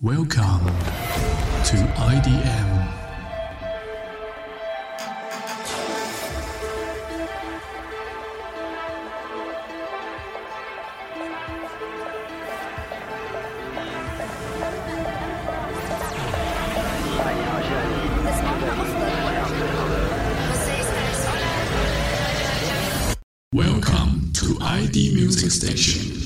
Welcome to IDM. Welcome to ID Music Station.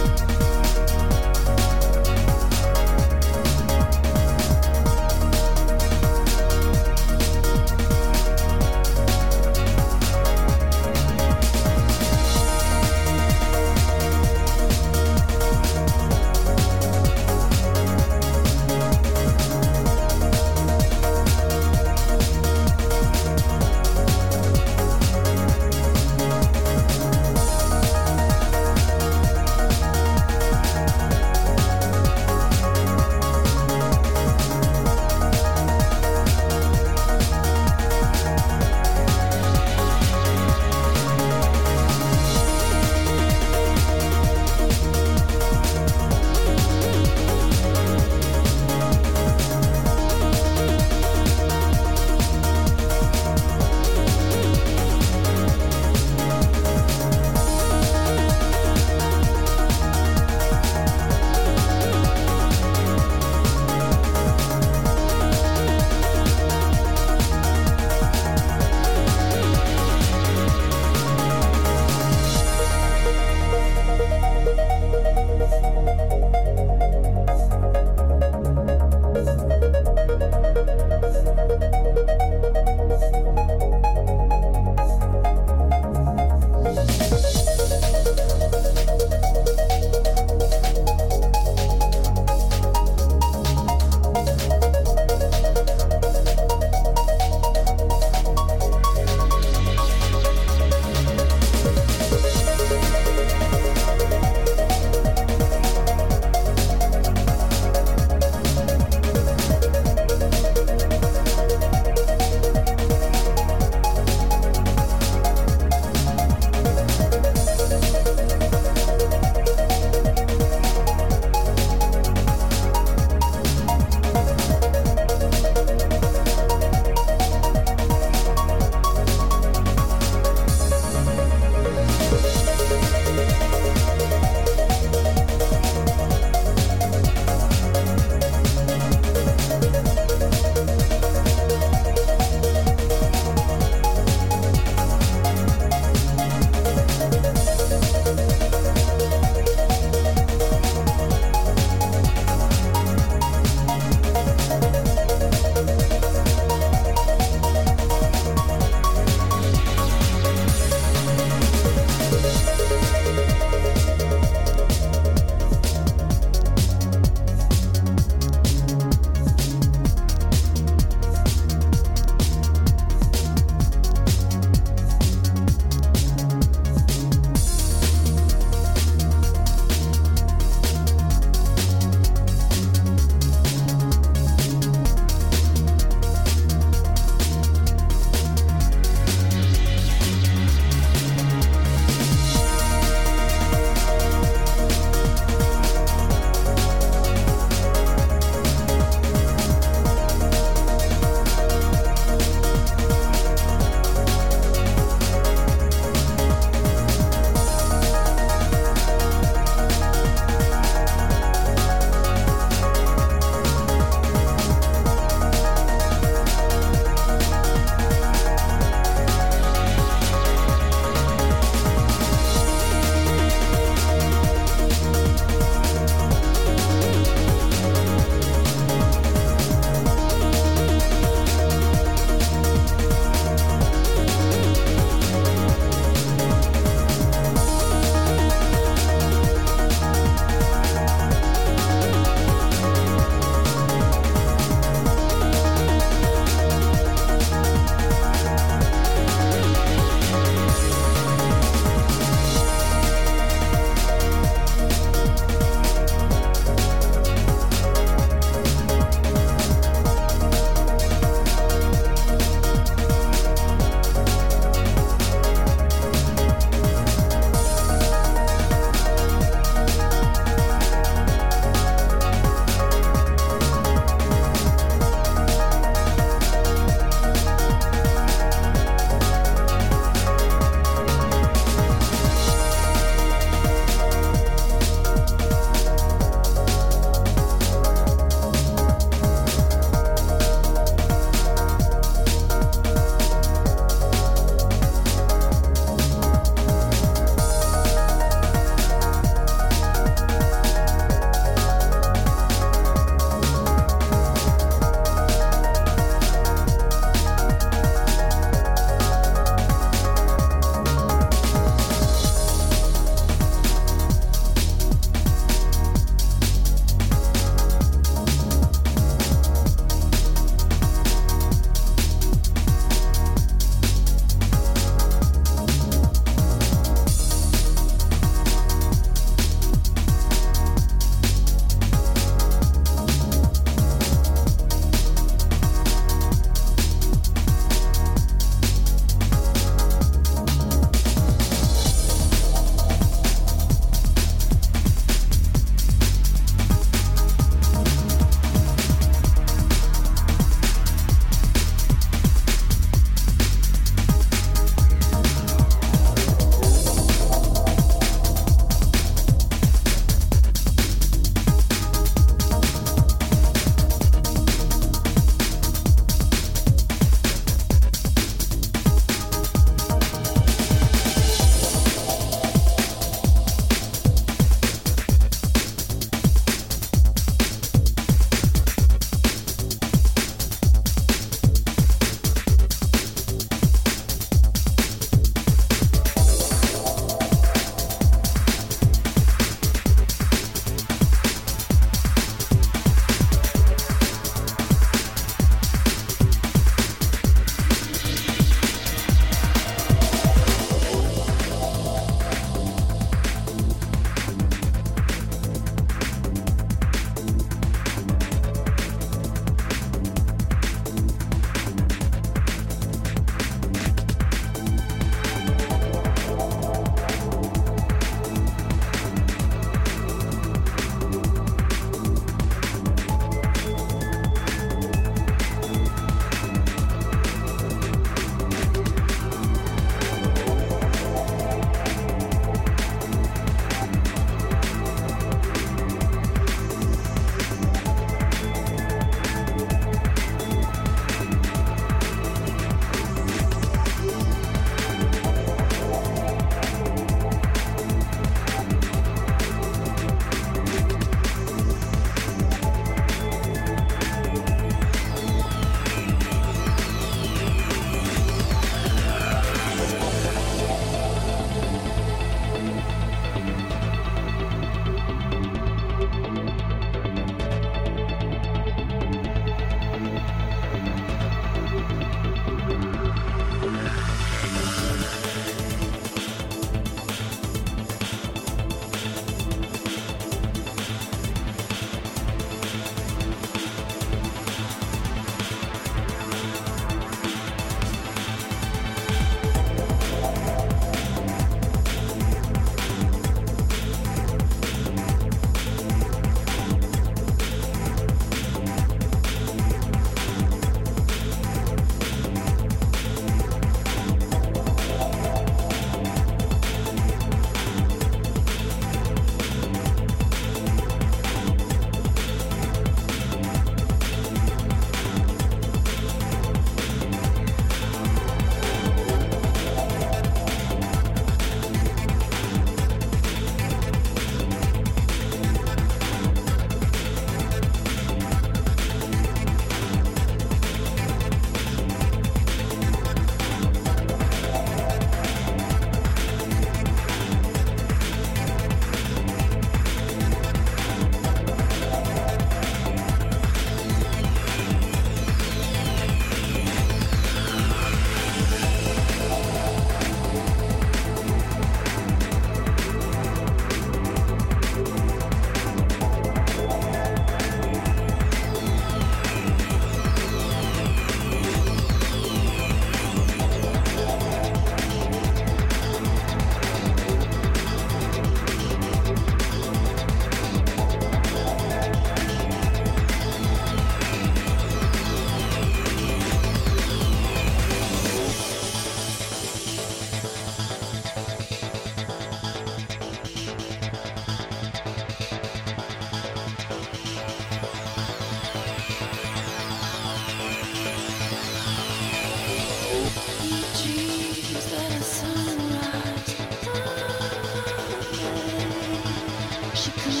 Шикарно.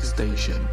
Station.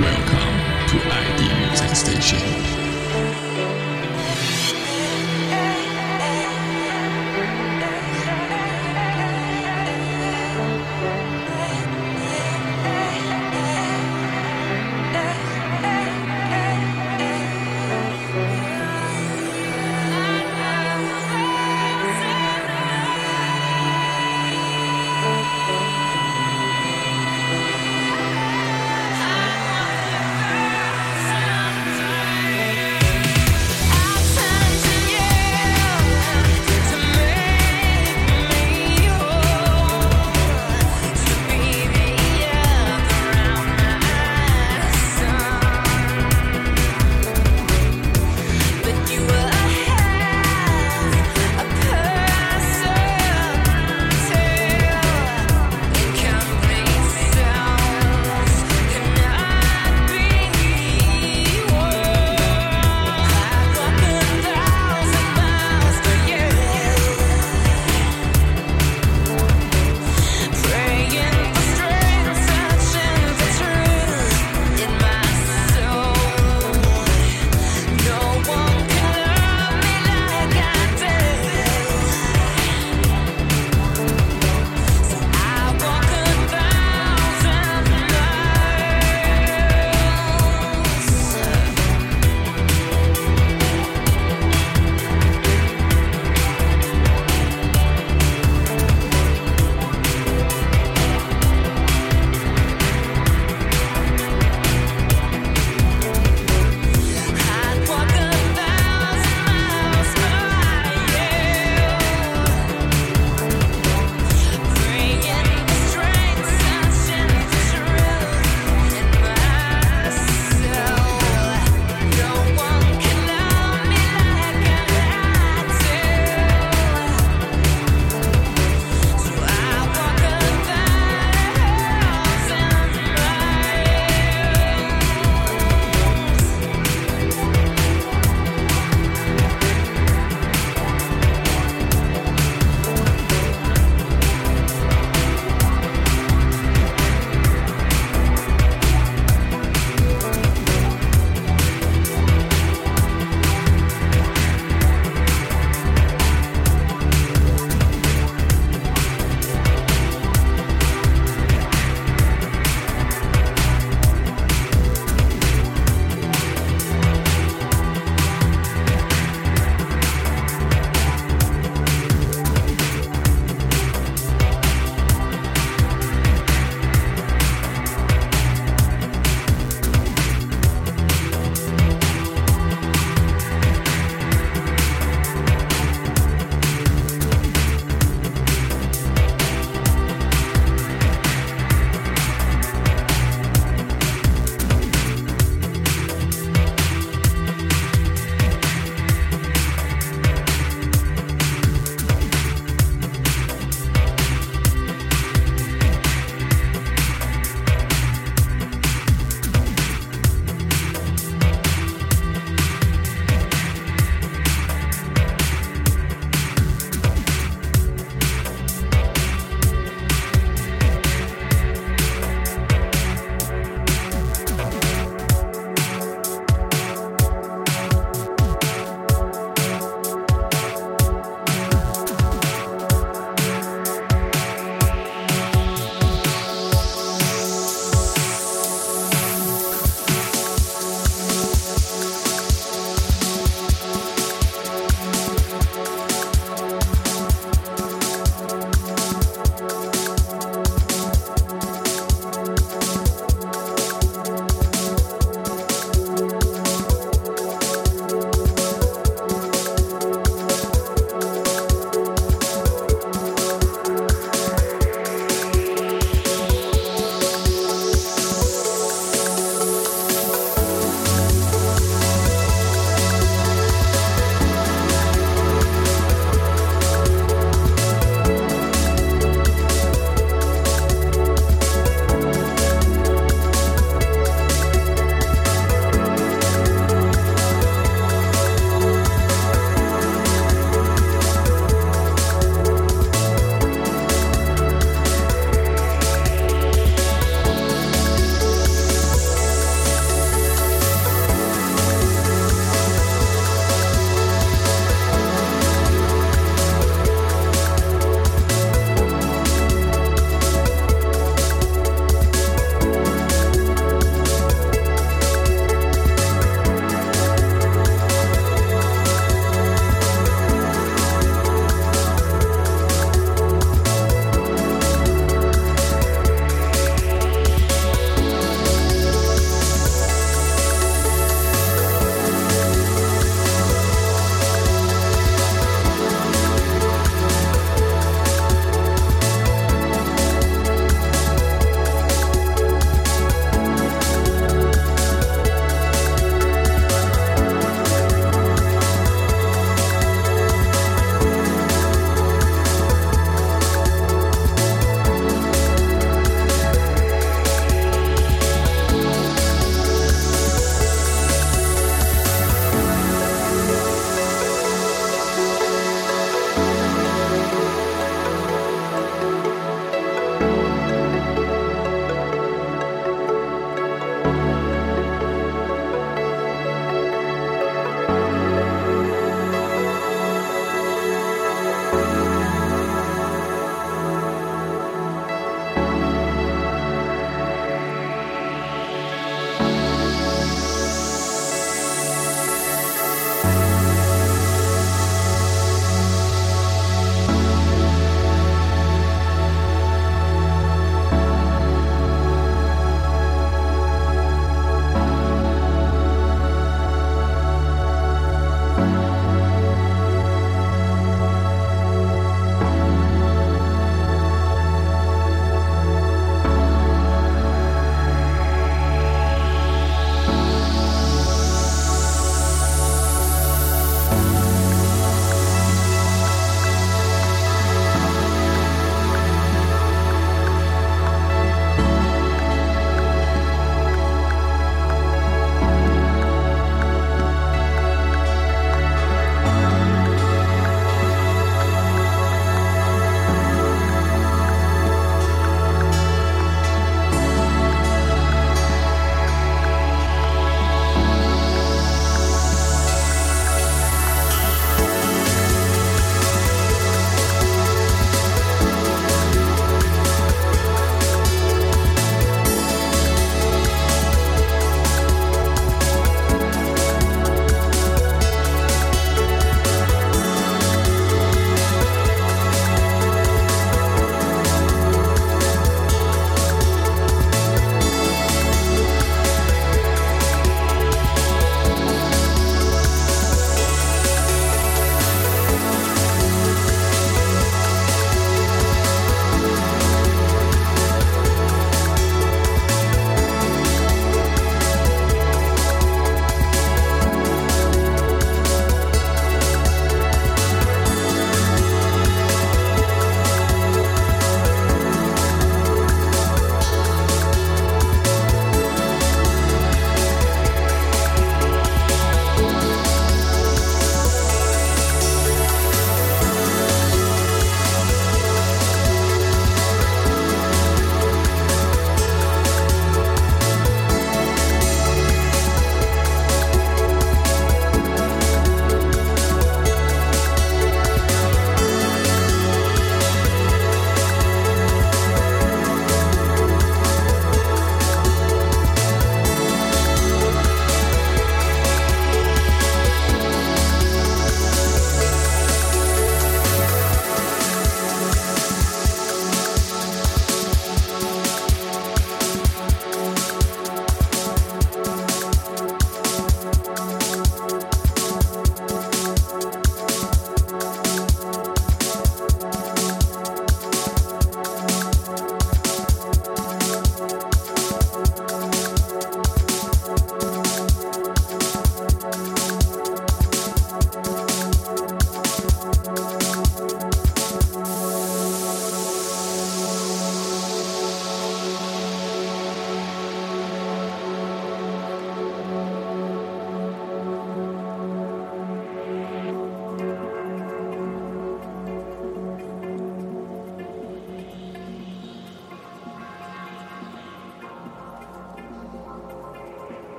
Welcome to ID Music Station.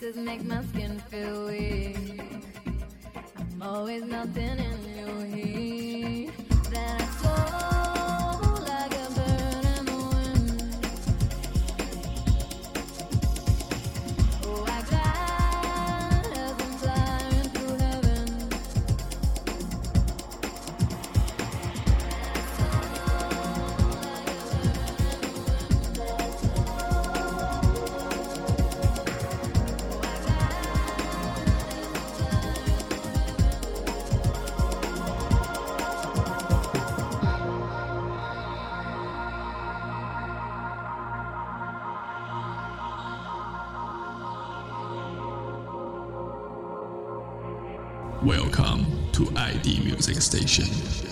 Kisses make my skin Welcome to ID Music Station.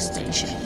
Station.